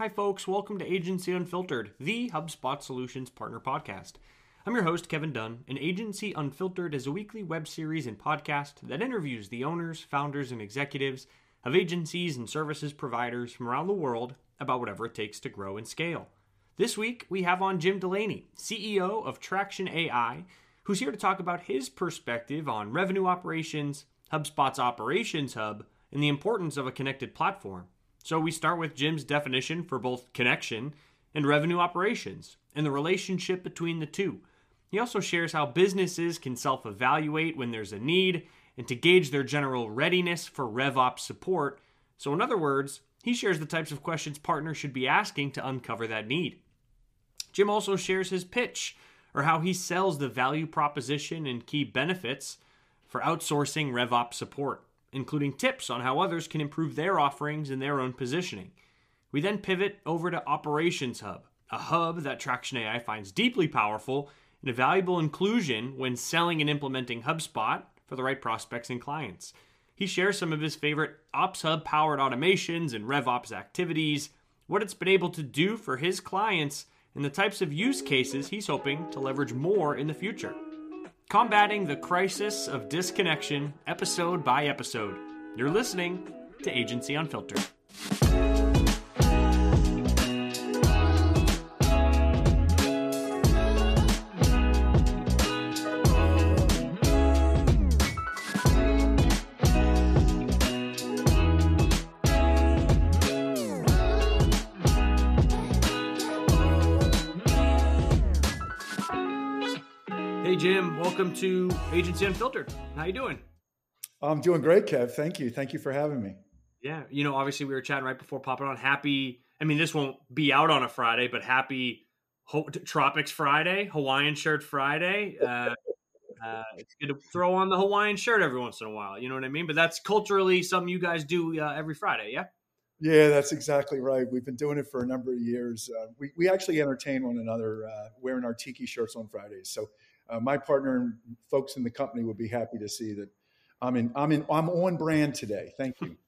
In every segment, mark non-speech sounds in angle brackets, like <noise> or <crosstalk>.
Hi, folks. Welcome to Agency Unfiltered, the HubSpot Solutions Partner Podcast. I'm your host, Kevin Dunn, and Agency Unfiltered is a weekly web series and podcast that interviews the owners, founders, and executives of agencies and services providers from around the world about whatever it takes to grow and scale. This week, we have on Jim Delaney, CEO of Traction AI, who's here to talk about his perspective on revenue operations, HubSpot's Operations Hub, and the importance of a connected platform. So we start with Jim's definition for both connection and revenue operations and the relationship between the two. He also shares how businesses can self evaluate when there's a need and to gauge their general readiness for RevOps support. So, in other words, he shares the types of questions partners should be asking to uncover that need. Jim also shares his pitch, or how he sells the value proposition and key benefits for outsourcing RevOps support including tips on how others can improve their offerings and their own positioning. We then pivot over to Operations Hub, a hub that Traction AI finds deeply powerful and a valuable inclusion when selling and implementing HubSpot for the right prospects and clients. He shares some of his favorite Ops Hub powered automations and RevOps activities, what it's been able to do for his clients, and the types of use cases he's hoping to leverage more in the future. Combating the Crisis of Disconnection, episode by episode. You're listening to Agency Unfiltered. Welcome to Agency Unfiltered. How you doing? I'm doing great, Kev. Thank you. Thank you for having me. Yeah, you know, obviously we were chatting right before popping on. Happy. I mean, this won't be out on a Friday, but happy Ho- Tropics Friday, Hawaiian Shirt Friday. Uh, uh, it's good to throw on the Hawaiian shirt every once in a while. You know what I mean? But that's culturally something you guys do uh, every Friday, yeah? Yeah, that's exactly right. We've been doing it for a number of years. Uh, we, we actually entertain one another uh, wearing our tiki shirts on Fridays. So uh, my partner and folks in the company would be happy to see that I'm in. I'm in. I'm on brand today. Thank you. <laughs>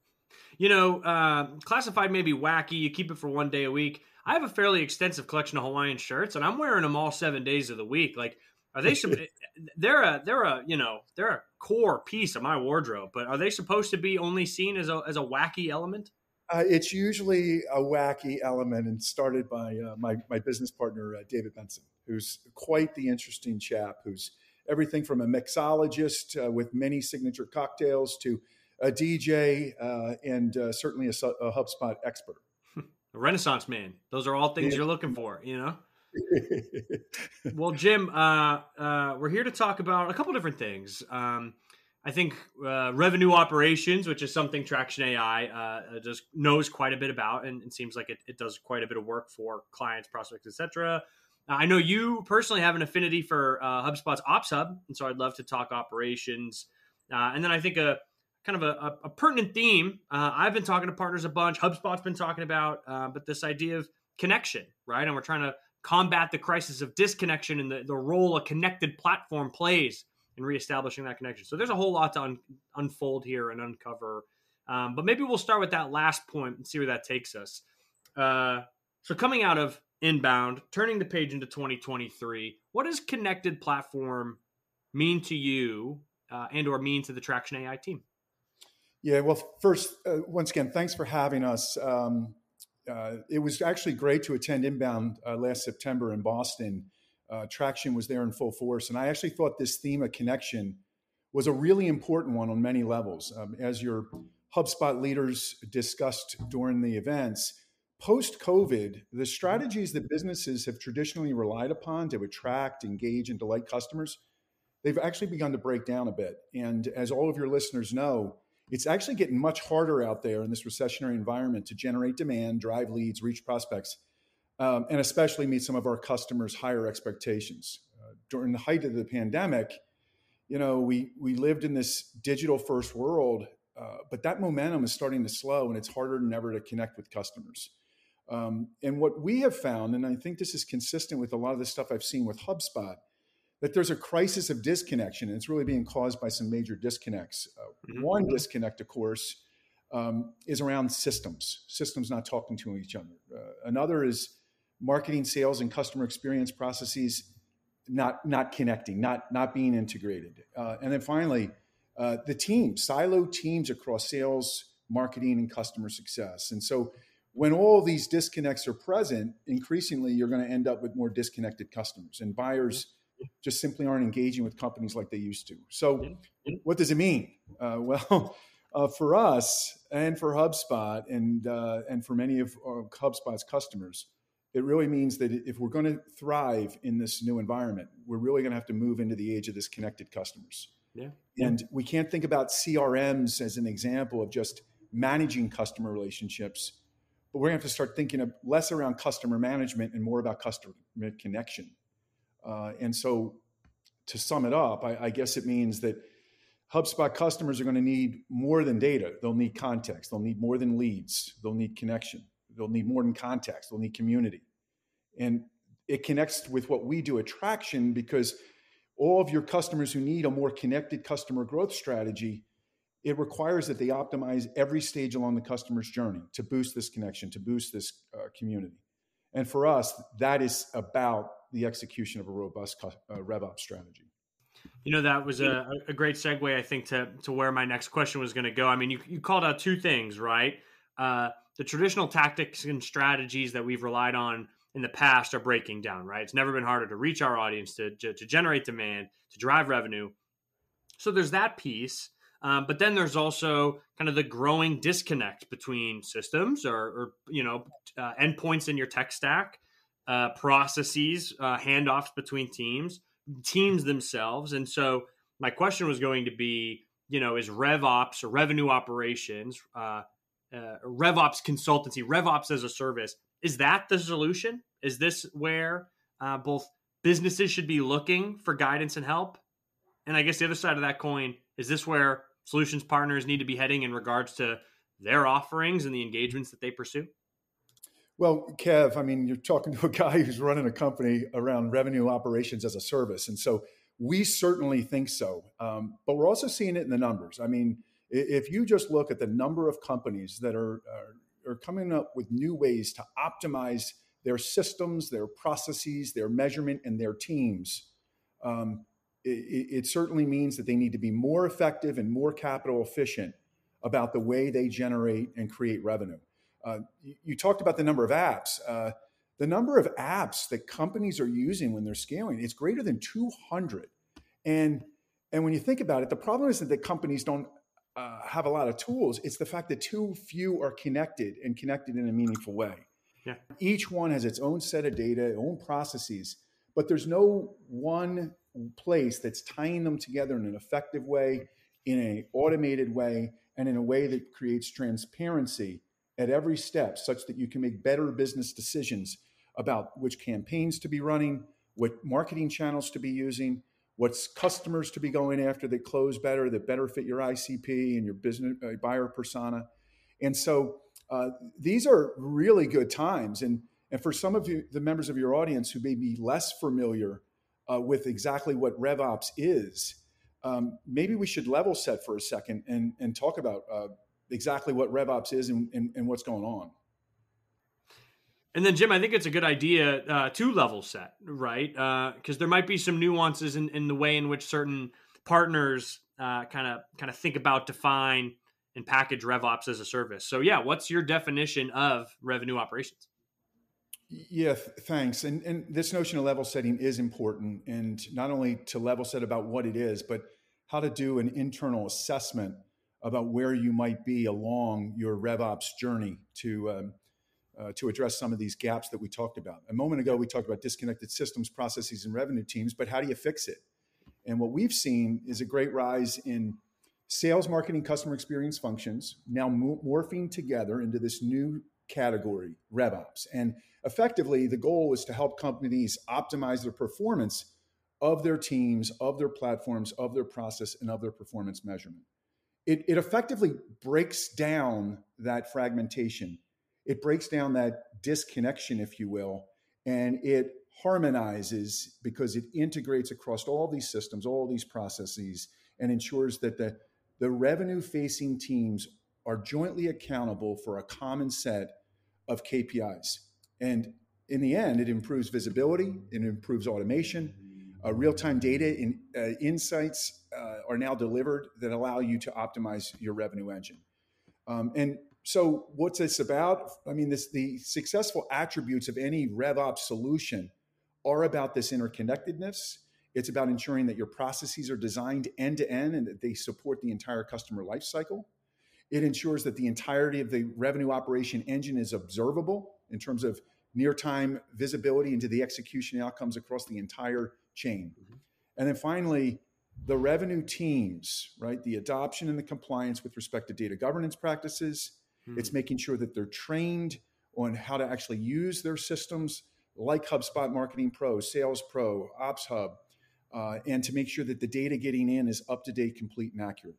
You know, uh, classified maybe wacky. You keep it for one day a week. I have a fairly extensive collection of Hawaiian shirts, and I'm wearing them all seven days of the week. Like, are they? some? <laughs> they're a they're a you know they're a core piece of my wardrobe, but are they supposed to be only seen as a as a wacky element? Uh, it's usually a wacky element, and started by uh, my my business partner uh, David Benson who's quite the interesting chap, who's everything from a mixologist uh, with many signature cocktails to a DJ uh, and uh, certainly a, a, HubSpot expert. <laughs> A Renaissance man. Those are all things yeah. you're looking for, you know? <laughs> well, Jim, uh, uh, we're here to talk about a couple different things. Um, I think uh, revenue operations, which is something Traction AI uh, just knows quite a bit about, and it seems like it, it, does quite a bit of work for clients, prospects, etc. I know you personally have an affinity for uh, HubSpot's Ops Hub, and so I'd love to talk operations. Uh, and then I think a kind of a, a pertinent theme uh, I've been talking to partners a bunch. HubSpot's been talking about, uh, but this idea of connection, right? And we're trying to combat the crisis of disconnection and the, the role a connected platform plays in reestablishing that connection. So there's a whole lot to un- unfold here and uncover. Um, but maybe we'll start with that last point and see where that takes us. Uh, so coming out of inbound, turning the page into 2023. What does connected platform mean to you uh, and or mean to the Traction AI team? Yeah, well, first, uh, once again, thanks for having us. Um, uh, it was actually great to attend Inbound uh, last September in Boston. Uh, Traction was there in full force, and I actually thought this theme of connection was a really important one on many levels. Um, as your HubSpot leaders discussed during the events, post COVID, the strategies that businesses have traditionally relied upon to attract, engage, and delight customers, they've actually begun to break down a bit. And as all of your listeners know, it's actually getting much harder out there in this recessionary environment to generate demand, drive leads, reach prospects, um, and especially meet some of our customers' higher expectations. Uh, during the height of the pandemic, you know, we we lived in this digital first world, uh, but that momentum is starting to slow, and it's harder than ever to connect with customers. Um, and what we have found, and I think this is consistent with a lot of the stuff I've seen with HubSpot, that there's a crisis of disconnection, and it's really being caused by some major disconnects. Uh, mm-hmm. One disconnect, of course, um, is around systems, systems not talking to each other. Uh, another is marketing, sales, and customer experience processes not not connecting, not not being integrated. Uh, and then finally, uh, the teams, silo teams across sales, marketing, and customer success. And so, when all these disconnects are present, increasingly you're going to end up with more disconnected customers, and buyers just simply aren't engaging with companies like they used to. So, what does it mean? Uh, <laughs> well. Uh, for us and for HubSpot and uh, and for many of HubSpot's customers, it really means that if we're going to thrive in this new environment, we're really going to have to move into the age of this connected customers. Yeah. And we can't think about CRMs as an example of just managing customer relationships, but we're going to have to start thinking of less around customer management and more about customer connection. Uh, and so, to sum it up, I, I guess it means that HubSpot customers are going to need more than data. They'll need context. They'll need more than leads. They'll need connection. They'll need more than context. They'll need community. And it connects with what we do at Traction because all of your customers who need a more connected customer growth strategy, it requires that they optimize every stage along the customer's journey to boost this connection, to boost this uh, community. And for us, that is about the execution of a robust uh, RevOps strategy. You know, that was a, a great segue, I think, to, to where my next question was going to go. I mean, you, you called out two things, right? Uh, the traditional tactics and strategies that we've relied on in the past are breaking down, right? It's never been harder to reach our audience, to, to, to generate demand, to drive revenue. So there's that piece. Um, but then there's also kind of the growing disconnect between systems or, or you know, uh, endpoints in your tech stack, uh, processes, uh, handoffs between teams, teams themselves. And so my question was going to be, you know, is RevOps or revenue operations uh, uh, RevOps consultancy, RevOps as a service. Is that the solution? Is this where uh, both businesses should be looking for guidance and help? And I guess the other side of that coin is this where solutions partners need to be heading in regards to their offerings and the engagements that they pursue? Well, Kev, I mean, you're talking <laughs> to a guy who's running a company around revenue operations as a service. And so we certainly think so. Um, but we're also seeing it in the numbers. I mean, if you just look at the number of companies that are, are, are coming up with new ways to optimize their systems, their processes, their measurement, and their teams, um, it, it, certainly means that they need to be more effective and more capital efficient about the way they generate and create revenue. Uh, you, you, talked about the number of apps. Uh, the number of apps that companies are using when they're scaling is greater than 200. And and when you think about it, the problem isn't that companies don't uh, have a lot of tools. It's the fact that too few are connected and connected in a meaningful way. Yeah. Each one has its own set of data, own processes, but there's no one place that's tying them together in an effective way, in an automated way, and in a way that creates transparency at every step, such that you can make better business decisions about which campaigns to be running, what marketing channels to be using, what's customers to be going after that close better, that better fit your ICP and your business uh, buyer persona. And so uh, these are really good times. And, and for some of you, the members of your audience who may be less familiar uh, with exactly what RevOps is, um, maybe we should level set for a second and, and talk about uh, exactly what RevOps is and, and, and what's going on. And then, Jim, I think it's a good idea uh, to level set, right? Because uh, there might be some nuances in, in the way in which certain partners kind of kind of think about, define, and package RevOps as a service. So, yeah, what's your definition of revenue operations? Yeah, th- thanks. And and this notion of level setting is important, and not only to level set about what it is, but how to do an internal assessment about where you might be along your RevOps journey to um, uh, to address some of these gaps that we talked about. A moment ago, we talked about disconnected systems, processes, and revenue teams, but how do you fix it? And what we've seen is a great rise in sales, marketing, customer experience functions now morphing together into this new category, RevOps. And effectively, the goal was to help companies optimize their performance of their teams, of their platforms, of their process, and of their performance measurement. It, it effectively breaks down that fragmentation it breaks down that disconnection, if you will, and it harmonizes because it integrates across all these systems, all these processes, and ensures that the, the revenue facing teams are jointly accountable for a common set of KPIs. And in the end, it improves visibility, it improves automation. Uh, Real time data in, uh, insights uh, are now delivered that allow you to optimize your revenue engine. Um, and so, what's this about? I mean, this, the successful attributes of any RevOps solution are about this interconnectedness. It's about ensuring that your processes are designed end to end and that they support the entire customer lifecycle. It ensures that the entirety of the revenue operation engine is observable in terms of near time visibility into the execution outcomes across the entire chain. Mm-hmm. And then finally, the revenue teams, right? The adoption and the compliance with respect to data governance practices. Mm-hmm. It's making sure that they're trained on how to actually use their systems like HubSpot Marketing Pro, Sales Pro, Ops Hub, uh, and to make sure that the data getting in is up to date, complete, and accurate.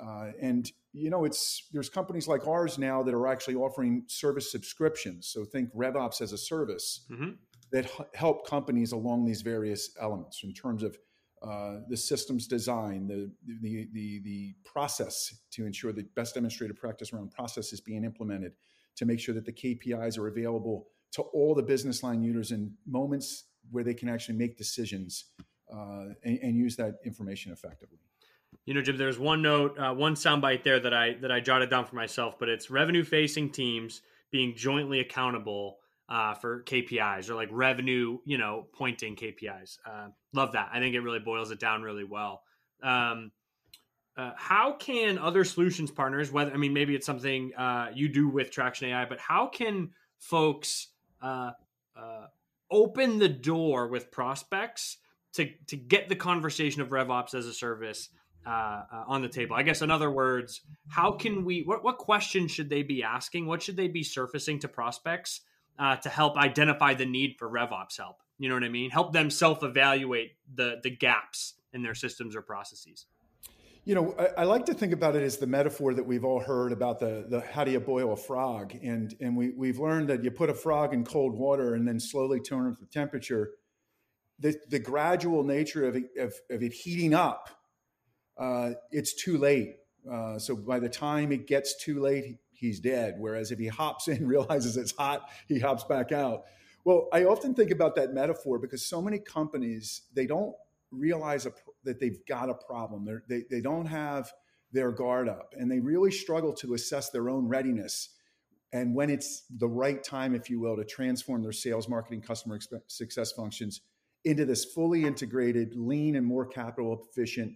Uh, and you know, it's there's companies like ours now that are actually offering service subscriptions. So think RevOps as a service mm-hmm. that h- help companies along these various elements in terms of uh, the systems design, the, the the the process to ensure the best demonstrated practice around process is being implemented, to make sure that the KPIs are available to all the business line users in moments where they can actually make decisions uh, and, and use that information effectively. You know, Jim, there's one note, uh, one soundbite there that I that I jotted down for myself, but it's revenue facing teams being jointly accountable uh, for KPIs or like revenue, you know, pointing KPIs. Uh, love that. I think it really boils it down really well. Um, uh, how can other solutions partners, whether I mean maybe it's something uh, you do with Traction AI, but how can folks uh, uh, open the door with prospects to to get the conversation of RevOps as a service uh, uh, on the table. I guess, in other words, how can we? What what questions should they be asking? What should they be surfacing to prospects uh, to help identify the need for RevOps help? You know what I mean? Help them self evaluate the the gaps in their systems or processes. You know, I, I, like to think about it as the metaphor that we've all heard about the, the how do you boil a frog, and and we we've learned that you put a frog in cold water and then slowly turn up the temperature. The the gradual nature of it, of, of it heating up, uh, it's too late. Uh, so by the time it gets too late, he's dead. Whereas if he hops in, <laughs> realizes it's hot, he hops back out. Well, I often think about that metaphor because so many companies they don't realize a, that they've got a problem. They're, they they don't have their guard up, and they really struggle to assess their own readiness. And when it's the right time, if you will, to transform their sales, marketing, customer success functions into this fully integrated, lean, and more capital efficient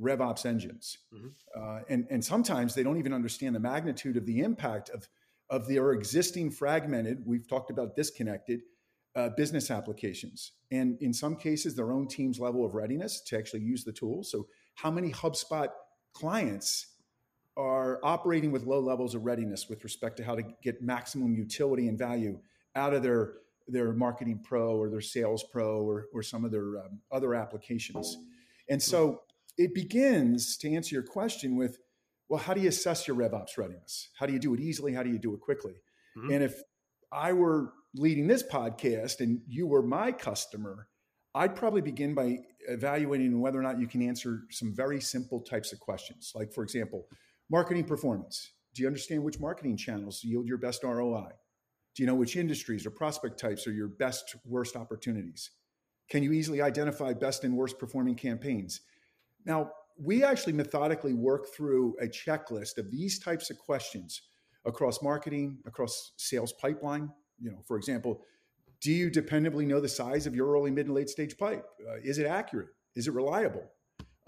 RevOps engines. Mm-hmm. Uh, and, and sometimes they don't even understand the magnitude of the impact of, of their existing fragmented, we've talked about disconnected uh, business applications. And in some cases, their own team's level of readiness to actually use the tool. So, how many HubSpot clients are operating with low levels of readiness with respect to how to get maximum utility and value out of their their marketing pro or their sales pro or, or some of their um, other applications and so it begins to answer your question with well how do you assess your revops readiness? How do you do it easily? How do you do it quickly? Mm-hmm. and if i were leading this podcast and you were my customer i'd probably begin by evaluating whether or not you can answer some very simple types of questions. Like for example marketing performance. Do you understand which marketing channels yield your best roi do you know which industries or prospect types are your best worst opportunities? Can you easily identify best and worst performing campaigns now, we actually methodically work through a checklist of these types of questions across marketing, across sales pipeline. You know, for example, do you dependably know the size of your early, mid, and late stage pipe? Uh, is it accurate? Is it reliable?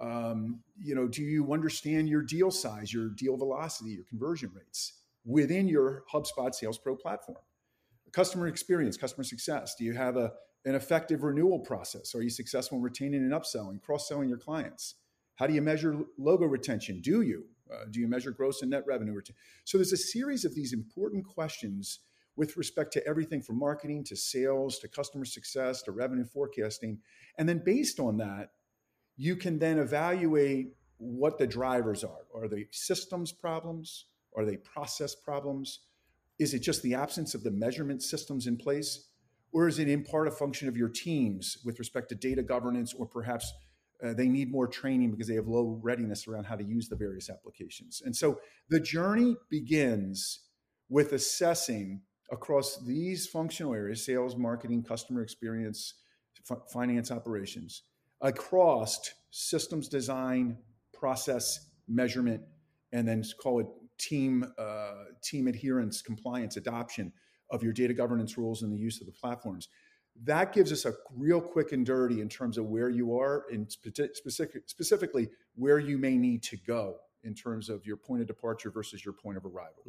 Um, you know, do you understand your deal size, your deal velocity, your conversion rates within your HubSpot Sales Pro platform? Customer experience, customer success. Do you have a an effective renewal process? Are you successful in retaining and upselling, cross selling your clients? How do you measure logo retention? Do you? Uh, do you measure gross and net revenue retention? So there's a series of these important questions with respect to everything from marketing to sales to customer success to revenue forecasting. And then based on that, you can then evaluate what the drivers are. Are they systems problems? Are they process problems? Is it just the absence of the measurement systems in place? Or is it in part a function of your teams with respect to data governance or perhaps uh, they need more training because they have low readiness around how to use the various applications. And so the journey begins with assessing across these functional areas sales, marketing, customer experience, f- finance operations across systems design, process, measurement, and then call it team uh, team adherence, compliance, adoption of your data governance rules and the use of the platforms that gives us a real quick and dirty in terms of where you are and specific, specifically where you may need to go in terms of your point of departure versus your point of arrival.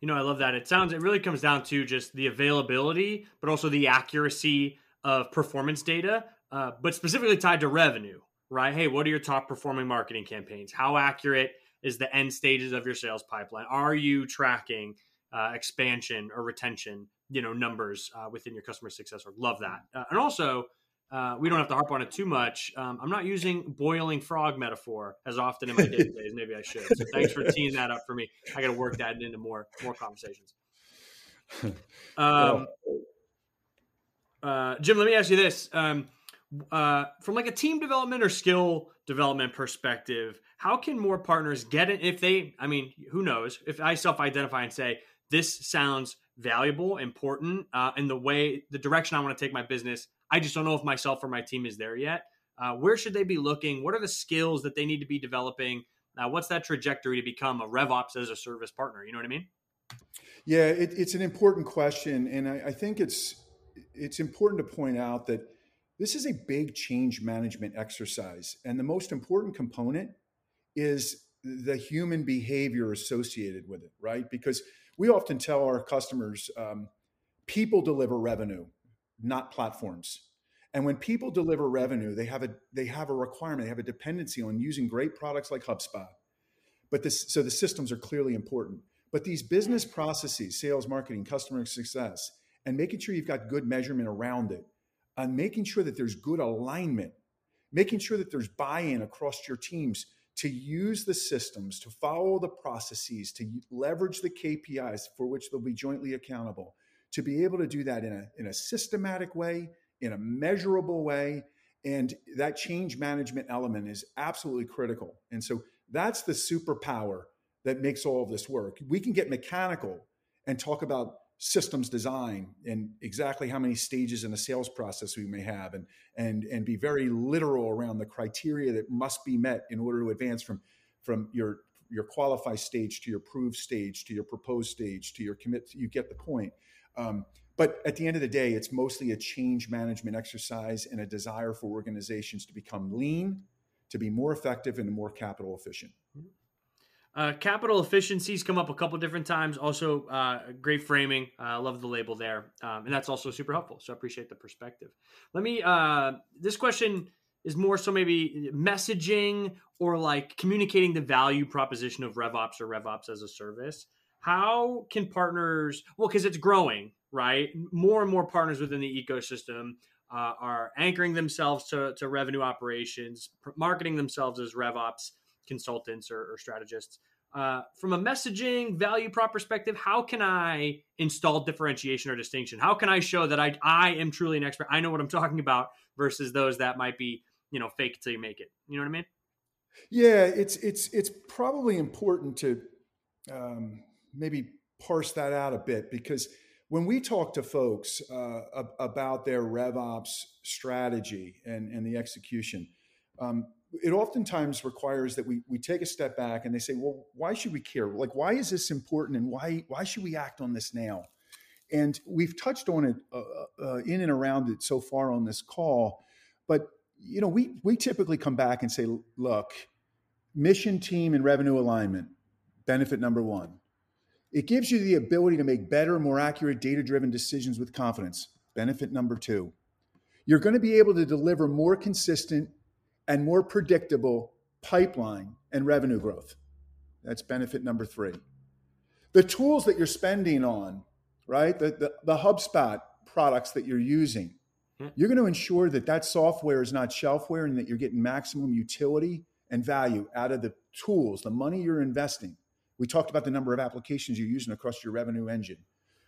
You know, I love that. It sounds, it really comes down to just the availability, but also the accuracy of performance data, uh, but specifically tied to revenue, right? Hey, what are your top performing marketing campaigns? How accurate is the end stages of your sales pipeline? Are you tracking uh, expansion or retention? You know numbers uh, within your customer success org. Love that. Uh, and also, uh, we don't have to harp on it too much. Um, I'm not using boiling frog metaphor as often in my day days. Maybe I should. So thanks for teeing that up for me. I got to work that into more more conversations. <laughs> Um, uh, Jim, let me ask you this. Um, uh, from like a team development or skill development perspective, how can more partners get it if they? I mean, who knows? If I self-identify and say this sounds valuable, important, uh, in the way, the direction I want to take my business. I just don't know if myself or my team is there yet. Uh, where should they be looking? What are the skills that they need to be developing? Uh, what's that trajectory to become a RevOps as a service partner? You know what I mean? Yeah, it, it's an important question, and I, I think it's it's important to point out that this is a big change management exercise, and the most important component is the human behavior associated with it, right? Because we often tell our customers um, people deliver revenue, not platforms. And when people deliver revenue, they have a they have a requirement, they have a dependency on using great products like HubSpot. But this so the systems are clearly important. But these business processes, sales, marketing, customer success, and making sure you've got good measurement around it, and making sure that there's good alignment, making sure that there's buy-in across your teams to use the systems, to follow the processes, to leverage the KPIs for which they'll be jointly accountable, to be able to do that in a, in a systematic way, in a measurable way. And that change management element is absolutely critical. And so that's the superpower that makes all of this work. We can get mechanical and talk about systems design and exactly how many stages in a sales process we may have and and and be very literal around the criteria that must be met in order to advance from from your your qualify stage to your prove stage to your proposed stage to your commit you get the point um, but at the end of the day it's mostly a change management exercise and a desire for organizations to become lean to be more effective and more capital efficient mm-hmm. Uh, capital efficiencies come up a couple different times. Also, uh, great framing. I uh, love the label there, um, and that's also super helpful. So I appreciate the perspective. Let me. Uh, this question is more so maybe messaging or like communicating the value proposition of RevOps or RevOps as a service. How can partners? Well, because it's growing, right? More and more partners within the ecosystem uh, are anchoring themselves to, to revenue operations, marketing themselves as RevOps consultants or, or strategists. Uh, from a messaging value prop perspective, how can I install differentiation or distinction? How can I show that I I am truly an expert? I know what I'm talking about versus those that might be you know fake till you make it. You know what I mean? Yeah, it's it's it's probably important to um, maybe parse that out a bit because when we talk to folks uh, about their RevOps strategy and, and the execution, um, it oftentimes requires that we, we take a step back and they say, well, why should we care? Like, why is this important and why, why should we act on this now? And we've touched on it uh, uh, in and around it so far on this call. But, you know, we, we typically come back and say, look, mission, team, and revenue alignment, benefit number one. It gives you the ability to make better, more accurate, data driven decisions with confidence. Benefit number two. You're going to be able to deliver more consistent and more predictable pipeline and revenue growth. That's benefit number three. The tools that you're spending on, right? The, the, the HubSpot products that you're using, hmm. you're going to ensure that that software is not shelfware and that you're getting maximum utility and value out of the tools, the money you're investing. We talked about the number of applications you're using across your revenue engine.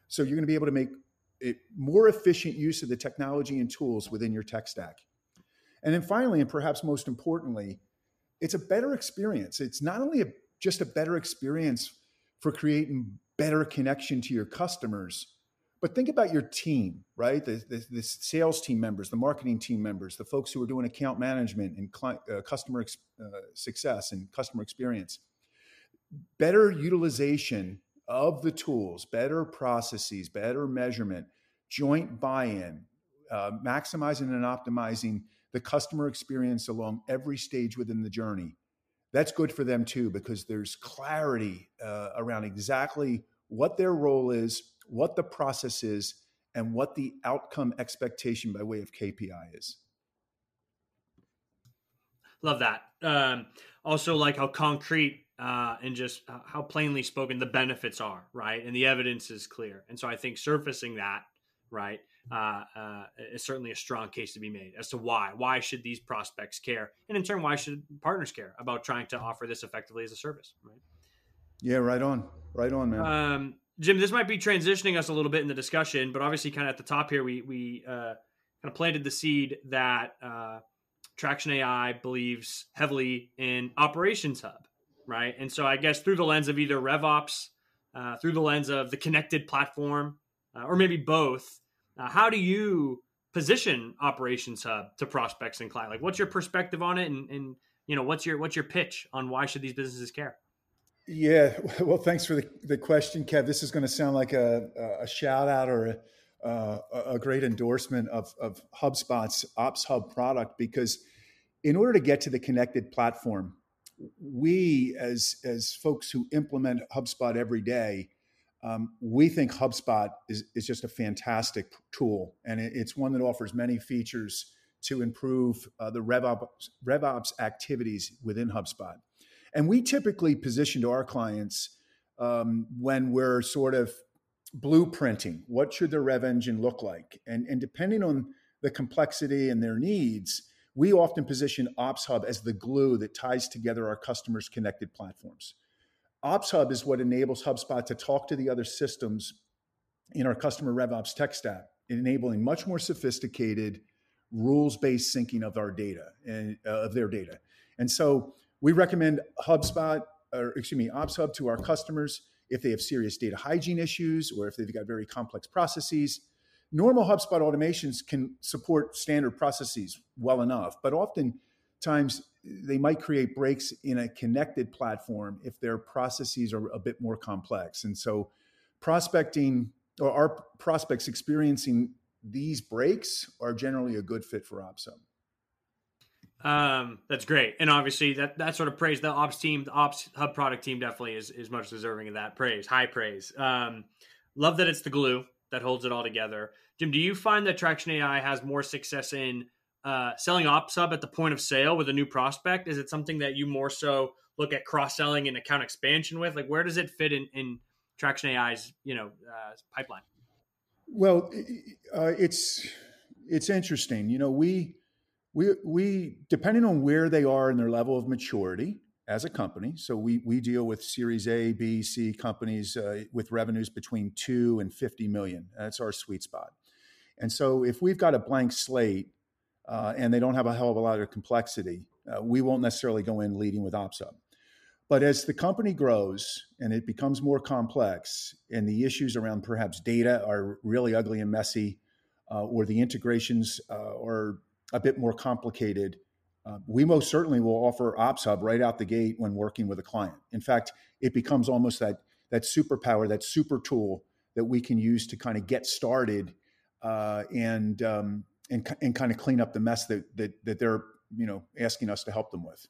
So you're going to be able to make it more efficient use of the technology and tools within your tech stack. And then finally, and perhaps most importantly, it's a better experience. It's not only a, just a better experience for creating better connection to your customers, but think about your team, right? The, the, the sales team members, the marketing team members, the folks who are doing account management and client, uh, customer ex, uh, success and customer experience. Better utilization of the tools, better processes, better measurement, joint buy in, uh, maximizing and optimizing the customer experience along every stage within the journey. That's good for them too, because there's clarity uh, around exactly what their role is, what the process is, and what the outcome expectation by way of KPI is. Love that. Um, also, like how concrete uh, and just how plainly spoken the benefits are, right? And the evidence is clear. And so I think surfacing that, right, uh, uh, is certainly a strong case to be made as to why. Why should these prospects care? And in turn, why should partners care about trying to offer this effectively as a service, right? Yeah, right on. Right on, man. Um, Jim, this might be transitioning us a little bit in the discussion, but obviously, kind of at the top here, we we uh, kind of planted the seed that uh, Traction AI believes heavily in Operations Hub, right? And so, I guess through the lens of either RevOps, uh, through the lens of the connected platform, uh, or maybe both, uh, how do you position Operations Hub to prospects and clients? Like, what's your perspective on it, and, and you know, what's your what's your pitch on why should these businesses care? Yeah, <laughs> well, thanks for the, the question, Kev. This is going to sound like a, a shout out or a, uh, a great endorsement of, of HubSpot's Ops Hub product because in order to get to the connected platform, we as as folks who implement HubSpot every day, um, we think HubSpot is, is just a fantastic tool, and it, it's one that offers many features to improve uh, the RevOps, RevOps activities within HubSpot. And we typically position to our clients um, when we're sort of blueprinting what should their rev engine look like, and and depending on the complexity and their needs, we often position Ops Hub as the glue that ties together our customers' connected platforms. Ops Hub is what enables HubSpot to talk to the other systems in our customer RevOps tech stack, enabling much more sophisticated rules-based syncing of our data and uh, of their data. And so we recommend HubSpot, or excuse me, Ops Hub to our customers if they have serious data hygiene issues or if they've got very complex processes. Normal HubSpot automations can support standard processes well enough, but oftentimes they might create breaks in a connected platform if their processes are a bit more complex. And so, prospecting or our prospects experiencing these breaks are generally a good fit for Ops Um, that's great, and obviously that that sort of praise the ops team, the ops hub product team definitely is is much deserving of that praise, high praise. Um, love that it's the glue that holds it all together. Jim, do you find that Traction AI has more success in uh, selling ops hub at the point of sale with a new prospect? Is it something that you more so look at cross selling and account expansion with? Like, where does it fit in in Traction AI's you know uh, pipeline? Well, uh, it's it's interesting. You know, we we, we depending on where they are in their level of maturity as a company so we, we deal with series a b c companies uh, with revenues between 2 and 50 million that's our sweet spot and so if we've got a blank slate uh, and they don't have a hell of a lot of complexity uh, we won't necessarily go in leading with ops hub but as the company grows and it becomes more complex and the issues around perhaps data are really ugly and messy uh, or the integrations uh, are a bit more complicated, uh, we most certainly will offer Ops Hub right out the gate when working with a client. In fact, it becomes almost that that superpower, that super tool that we can use to kind of get started uh, and, um, and and kind of clean up the mess that that that they're you know asking us to help them with.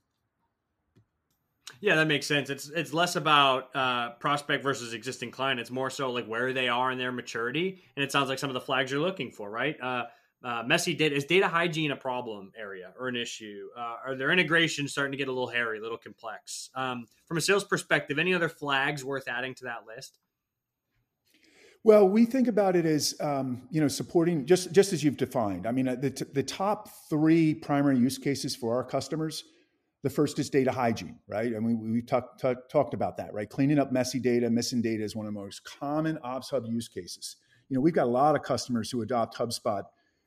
Yeah, that makes sense. It's it's less about uh, prospect versus existing client. It's more so like where they are in their maturity, and it sounds like some of the flags you're looking for, right? Uh, uh, messy data is data hygiene a problem area or an issue? Uh, are their integrations starting to get a little hairy, a little complex? Um, from a sales perspective, any other flags worth adding to that list? Well, we think about it as um, you know supporting just just as you've defined. I mean, uh, the t- the top three primary use cases for our customers. The first is data hygiene, right? Mean, we talk, talk, talked about that, right? Cleaning up messy data, missing data is one of the most common Ops Hub use cases. You know, we've got a lot of customers who adopt HubSpot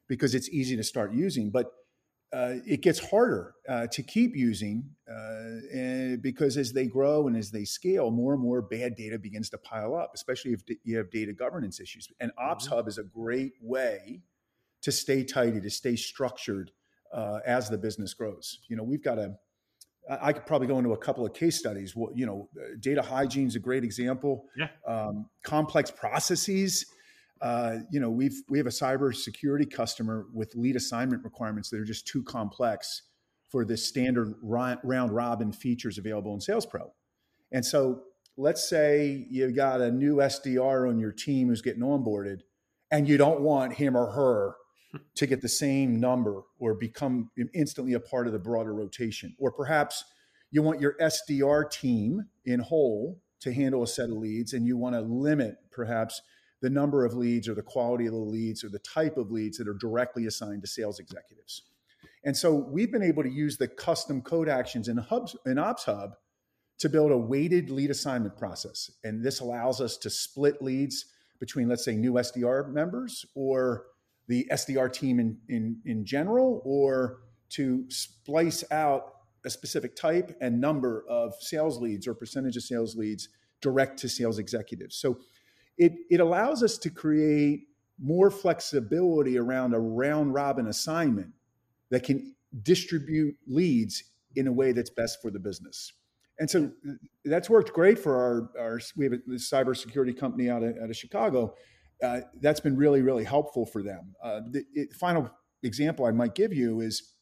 because it's easy to start using. But uh, it gets harder uh, to keep using uh, because as they grow and as they scale, more and more bad data begins to pile up, especially if you have data governance issues. And Ops mm-hmm. Hub is a great way to stay tidy, to stay structured uh, as the business grows. You know, we've got a I could probably go into a couple of case studies. Well, you know, data hygiene is a great example. Yeah. Um, complex processes uh, you know, we've we have a cybersecurity customer with lead assignment requirements that are just too complex for the standard round robin features available in Sales Pro. And so, let's say you've got a new SDR on your team who's getting onboarded, and you don't want him or her <laughs> to get the same number or become instantly a part of the broader rotation. Or perhaps you want your SDR team in whole to handle a set of leads, and you want to limit perhaps the number of leads or the quality of the leads or the type of leads that are directly assigned to sales executives. And so we've been able to use the custom code actions in Hubs in Ops Hub to build a weighted lead assignment process. And this allows us to split leads between, let's say, new SDR members or the SDR team in, in, in general, or to splice out a specific type and number of sales leads or percentage of sales leads direct to sales executives. So it, it allows us to create more flexibility around a round robin assignment that can distribute leads in a way that's best for the business. And so that's worked great for our, our we have a cybersecurity company out of, out of Chicago. Uh, that's been really, really helpful for them. Uh, the it, final example I might give you is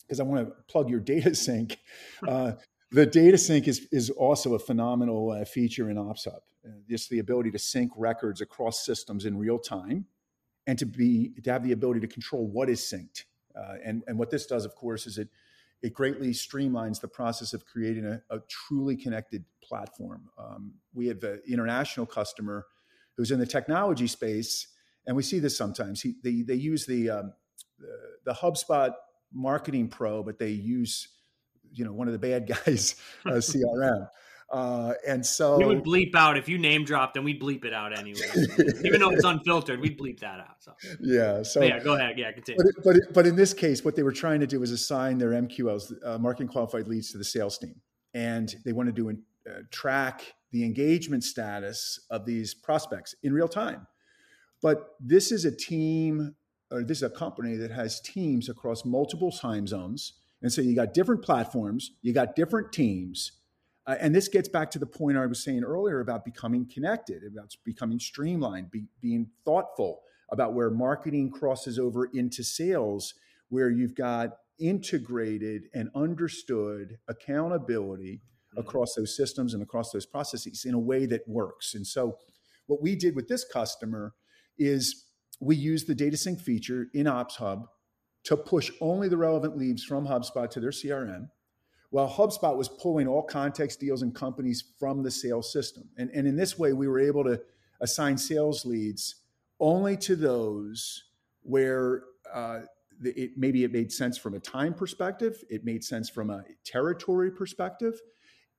because I want to plug your <laughs> data sync. Uh, the data sync is, is also a phenomenal uh, feature in Ops Hub. Uh, just the ability to sync records across systems in real time and to be to have the ability to control what is synced. Uh, and, and what this does, of course, is it it greatly streamlines the process of creating a, a truly connected platform. Um, we have an international customer who's in the technology space, and we see this sometimes. He, they, they use the, um, the, the HubSpot Marketing Pro, but they use you know one of the bad <laughs> guys uh, <laughs> CRM. Uh, and so we would bleep out if you name dropped, and we'd bleep it out anyway. Even though it's unfiltered, we'd bleep that out. So yeah, so but yeah, go ahead. Yeah, continue. But, but but in this case, what they were trying to do was assign their MQLs, uh, marketing qualified leads, to the sales team, and they wanted to uh, track the engagement status of these prospects in real time. But this is a team, or this is a company that has teams across multiple time zones and so you got different platforms, you got different teams. Uh, and this gets back to the point I was saying earlier about becoming connected, about becoming streamlined, be, being thoughtful about where marketing crosses over into sales, where you've got integrated and understood accountability mm-hmm. across those systems and across those processes in a way that works. And so, what we did with this customer is we used the data sync feature in Ops Hub to push only the relevant leads from HubSpot to their CRM, while HubSpot was pulling all context deals and companies from the sales system. And, and in this way, we were able to assign sales leads only to those where uh, it, maybe it made sense from a time perspective, it made sense from a territory perspective,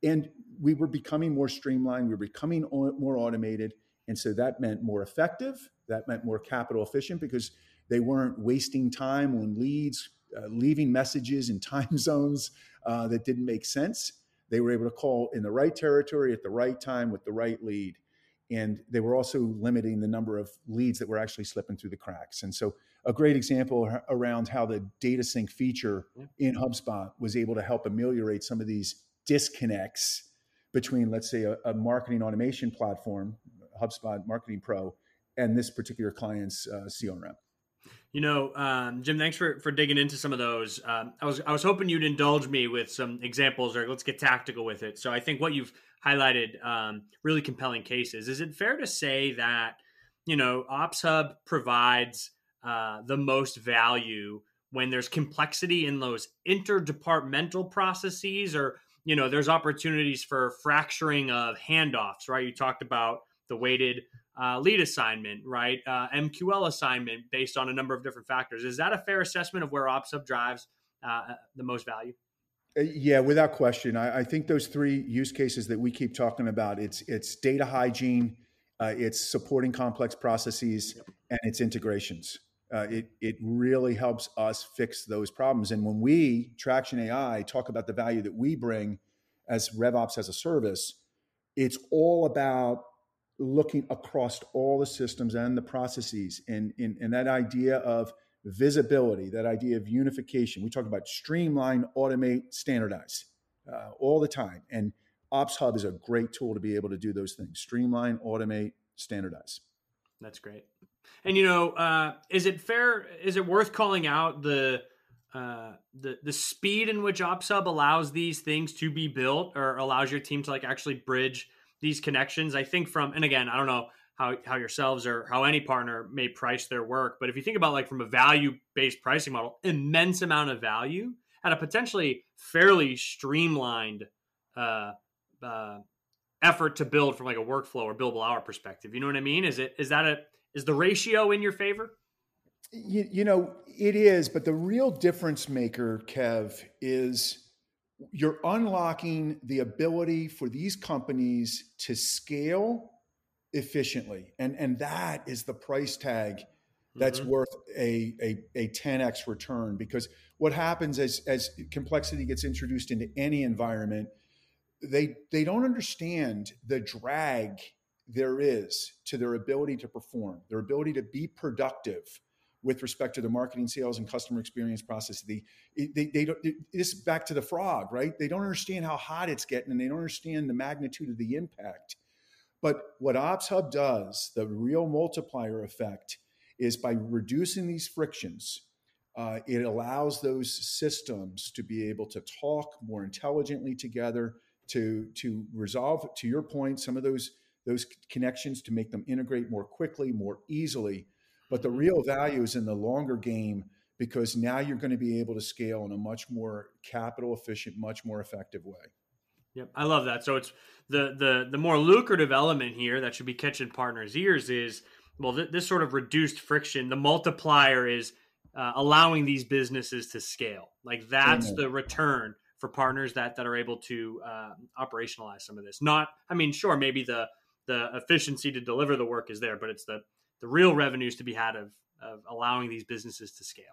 and we were becoming more streamlined, we were becoming more automated. And so that meant more effective, that meant more capital efficient because they weren't wasting time on leads, uh, leaving messages in <laughs> time zones uh, that didn't make sense. They were able to call in the right territory at the right time with the right lead. And they were also limiting the number of leads that were actually slipping through the cracks. And so, a great example around how the data sync feature in HubSpot was able to help ameliorate some of these disconnects between, let's say, a, a marketing automation platform, HubSpot Marketing Pro, and this particular client's uh, CRM. You know, um, Jim, thanks for for digging into some of those. Um, I was I was hoping you'd indulge me with some examples, or let's get tactical with it. So I think what you've highlighted um, really compelling cases. Is it fair to say that you know Ops Hub provides uh, the most value when there's complexity in those interdepartmental processes, or you know, there's opportunities for fracturing of handoffs, right? You talked about the weighted uh, lead assignment, right? Uh, MQL assignment based on a number of different factors. Is that a fair assessment of where OpsHub drives uh, uh, the most value? Uh, yeah, without question. I, I, think those three use cases that we keep talking about it's it's data hygiene, uh, it's supporting complex processes, yep. and it's integrations. Uh, it it really helps us fix those problems. And when we Traction AI talk about the value that we bring as RevOps as a service, it's all about looking across all the systems and the processes, and and, and that idea of visibility, that idea of unification. We talk about streamline, automate, standardize uh, all the time, and Ops Hub is a great tool to be able to do those things: streamline, automate, standardize. That's great. And you know, uh, is it fair? Is it worth calling out the uh, the the speed in which OpsHub allows these things to be built, or allows your team to like actually bridge these connections? I think from, and again, I don't know how how yourselves or how any partner may price their work, but if you think about like from a value based pricing model, immense amount of value at a potentially fairly streamlined uh, uh, effort to build from like a workflow or billable hour perspective. You know what I mean? Is it is that a is the ratio in your favor? You, you know, it is, but the real difference maker, Kev, is you're unlocking the ability for these companies to scale efficiently. And, and that is the price tag that's mm-hmm. worth a, a, a 10x return because what happens as, as complexity gets introduced into any environment, they, they don't understand the drag there is to their ability to perform, their ability to be productive with respect to the marketing, sales, and customer experience process. The, they, they don't, this back to the frog, right? They don't understand how hot it's getting and they don't understand the magnitude of the impact. But what Ops Hub does, the real multiplier effect, is by reducing these frictions, uh, it allows those systems to be able to talk more intelligently together, to, to resolve, to your point, some of those those connections to make them integrate more quickly, more easily. But the real value is in the longer game because now you're going to be able to scale in a much more capital efficient, much more effective way. Yep, I love that. So it's the the the more lucrative element here that should be catching partners' ears is well, th- this sort of reduced friction. The multiplier is uh, allowing these businesses to scale. Like that's the return for partners that that are able to uh, operationalize some of this. Not, I mean, sure, maybe the the efficiency to deliver the work is there, but it's the the real revenues to be had of of allowing these businesses to scale.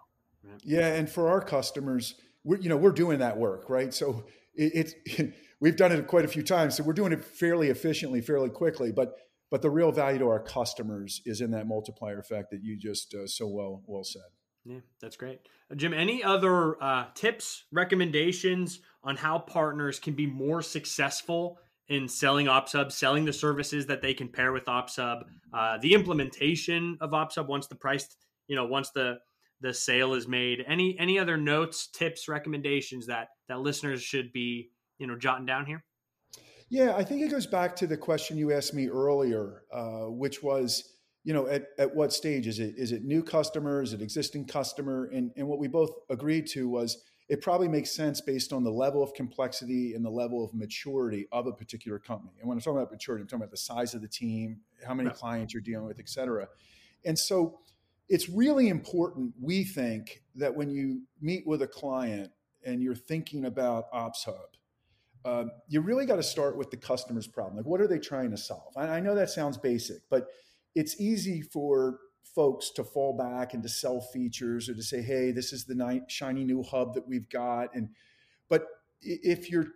Right? Yeah, and for our customers, we're you know we're doing that work, right? So it, it <laughs> we've done it quite a few times, so we're doing it fairly efficiently, fairly quickly, but but the real value to our customers is in that multiplier effect that you just uh, so well well said. Yeah, that's great. Uh, Jim, any other uh, tips, recommendations on how partners can be more successful in selling OpsHub, selling the services that they can pair with OpsHub, uh, the implementation of OpsHub once the price, you know, once the the sale is made. Any any other notes, tips, recommendations that that listeners should be, you know, jotting down here? Yeah, I think it goes back to the question you asked me earlier, uh, which was, you know, at, at what stage is it? Is it new customer? Is it existing customer? And and what we both agreed to was it probably makes sense based on the level of complexity and the level of maturity of a particular company. And when I'm talking about maturity, I'm talking about the size of the team, how many clients you're dealing with, et cetera. And so it's really important, we think, that when you meet with a client and you're thinking about Ops Hub, uh, you really got to start with the customer's problem. Like, what are they trying to solve? I, I know that sounds basic, but it's easy for folks to fall back and to sell features or to say, "Hey, this is the shiny new hub that we've got." And but if you're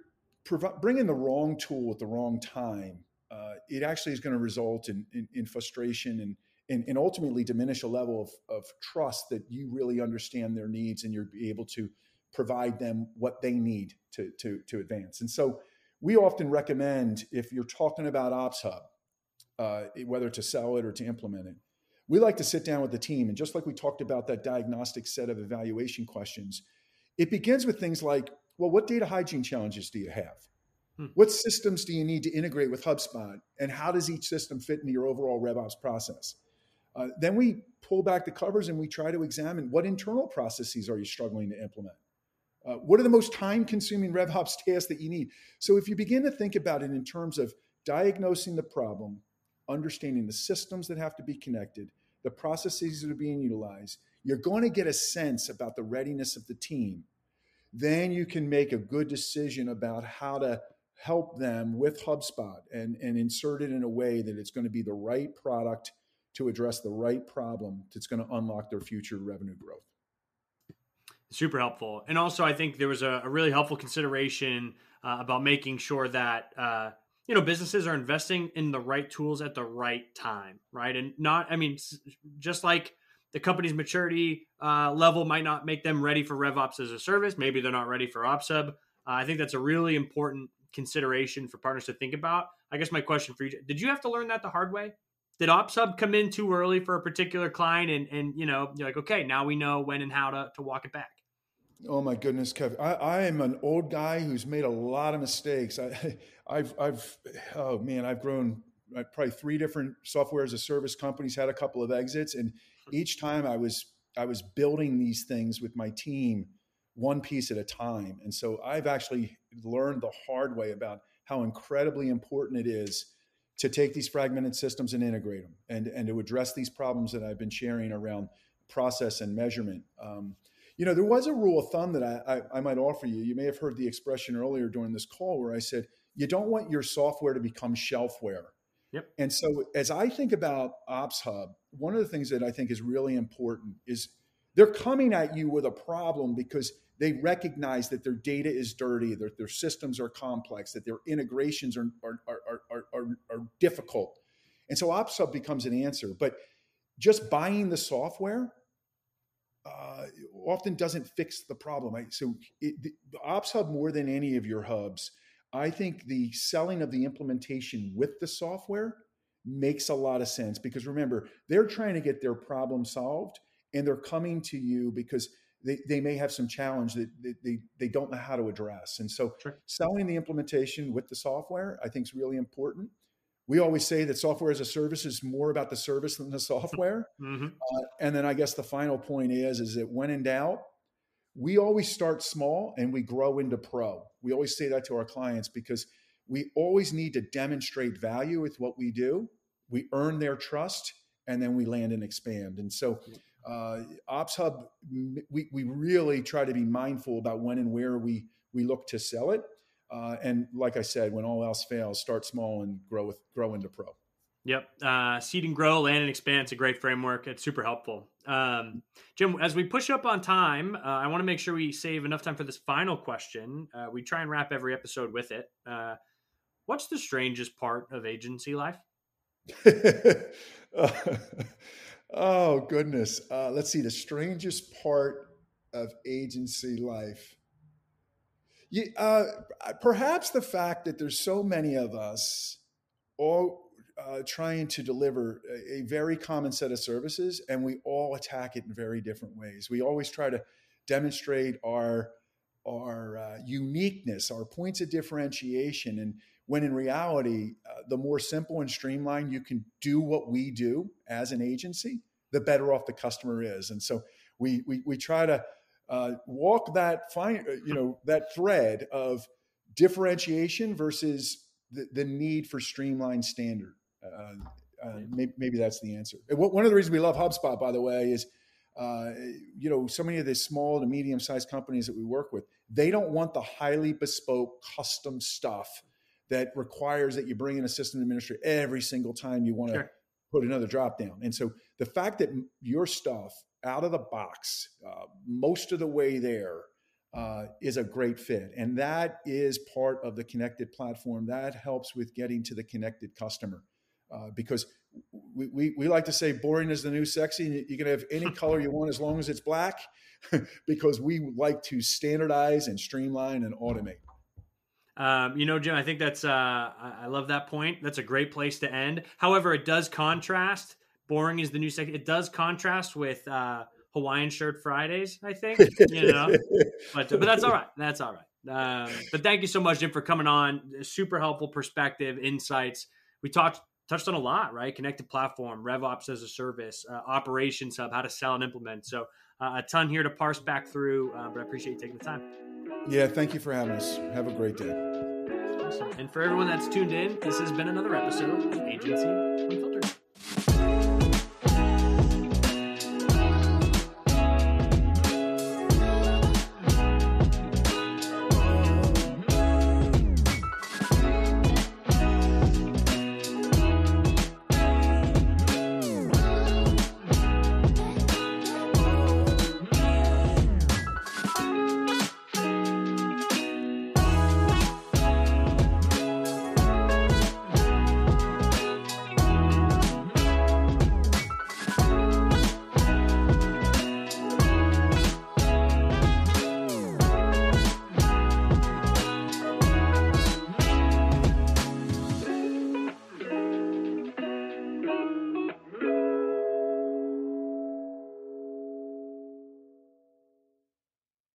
provi- bringing the wrong tool at the wrong time, uh, it actually is going to result in, in, in frustration and, and, and ultimately diminish a level of, of trust that you really understand their needs and you're able to provide them what they need to, to, to advance. And so we often recommend if you're talking about Ops Hub, uh, whether to sell it or to implement it, we like to sit down with the team. And just like we talked about that diagnostic set of evaluation questions, it begins with things like, well, what data hygiene challenges do you have? Hmm. What systems do you need to integrate with HubSpot? And how does each system fit into your overall RevOps process? Uh, then we pull back the covers and we try to examine what internal processes are you struggling to implement? Uh, what are the most time consuming RevOps <laughs> tasks that you need? So if you begin to think about it in terms of diagnosing the problem, understanding the systems that have to be connected, the processes that are being utilized, you're going to get a sense about the readiness of the team. Then you can make a good decision about how to help them with HubSpot and, and insert it in a way that it's going to be the right product to address the right problem that's going to unlock their future revenue growth. Super helpful. And also, I think there was a, a really helpful consideration uh, about making sure that, uh, you know, businesses are investing in the right tools at the right time, right? And not, I mean, just like the company's maturity uh, level might not make them ready for RevOps as a service. Maybe they're not ready for OpsHub. Uh, I think that's a really important consideration for partners to think about. I guess my question for you: Did you have to learn that the hard way? Did OpsHub come in too early for a particular client, and and you know you're like, okay, now we know when and how to to walk it back? Oh my goodness, Kevin! I, I am an old guy who's made a lot of mistakes. I, <laughs> I've, I've, oh man, I've grown uh, probably three different software as a service companies, had a couple of exits, and each time I was, I was building these things with my team, one piece at a time. And so I've actually learned the hard way about how incredibly important it is to take these fragmented systems and integrate them, and and to address these problems that I've been sharing around process and measurement. Um, you know, there was a rule of thumb that I, I, I, might offer you. You may have heard the expression earlier during this call where I said, you don't want your software to become shelfware. Yep. And so as I think about OpsHub, one of the things that I think is really important is they're coming at you with a problem because they recognize that their data is dirty, that their systems are complex, that their integrations are, are, are, are, are, are difficult. And so OpsHub becomes an answer. But just buying the software uh, often doesn't fix the problem. Right? So it, the, Ops Hub more than any of your hubs, I think the selling of the implementation with the software makes a lot of sense because remember they're trying to get their problem solved and they're coming to you because they, they may have some challenge that they, they, they don't know how to address and so sure. selling the implementation with the software i think is really important we always say that software as a service is more about the service than the software. Mm-hmm. Uh, and then I guess the final point is is that when in doubt, we always start small and we grow into pro. We always say that to our clients because we always need to demonstrate value with what we do. We earn their trust and then we land and expand. And so, uh, Ops Hub, we, we really try to be mindful about when and where we we look to sell it. Uh, and like I said, when all else fails, start small and grow with grow into pro. Yep. Uh, seed and grow, land and expand. It's a great framework. It's super helpful. Um, Jim, as we push up on time, uh, I want to make sure we save enough time for this final question. Uh, we try and wrap every episode with it. Uh, what's the strangest part of agency life? <laughs> oh, goodness. Uh, let's see. The strangest part of agency life. Yeah, uh, perhaps the fact that there's so many of us all uh, trying to deliver a, a, very common set of services, and we all attack it in very different ways. We always try to demonstrate our our uh, uniqueness, our points of differentiation, and when in reality, uh, the more simple and streamlined you can do what we do as an agency, the better off the customer is. And so we we, we try to uh, walk that fine, uh, you know, that thread of differentiation versus the, the need for streamlined standard. Uh, uh, maybe, maybe, that's the answer. One of the reasons we love HubSpot, by the way, is uh, you know so many of the small to medium sized companies that we work with, they don't want the highly bespoke custom stuff that requires that you bring in a system administrator every single time you want to sure. put another drop down. And so the fact that your stuff out of the box, uh, most of the way there, uh, is a great fit. And that is part of the connected platform. That helps with getting to the connected customer. Uh, because we, we, we, like to say boring is the new sexy. You can have any <laughs> color you want as long as it's black, <laughs> because we like to standardize and streamline and automate. Um, you know, Jim, I think that's, uh, I love that point. That's a great place to end. However, it does contrast boring is the new second. It does contrast with uh, Hawaiian shirt Fridays, I think. You know, <laughs> but but that's all right. That's all right. Um, but thank you so much, Jim, for coming on. Super helpful perspective, insights. We talked touched on a lot, right? Connected platform, RevOps as a service, uh, operations hub, how to sell and implement. So uh, a ton here to parse back through. Uh, but I appreciate you taking the time. Yeah, thank you for having us. Have a great day. Awesome. And for everyone that's tuned in, this has been another episode of Agency Unfiltered.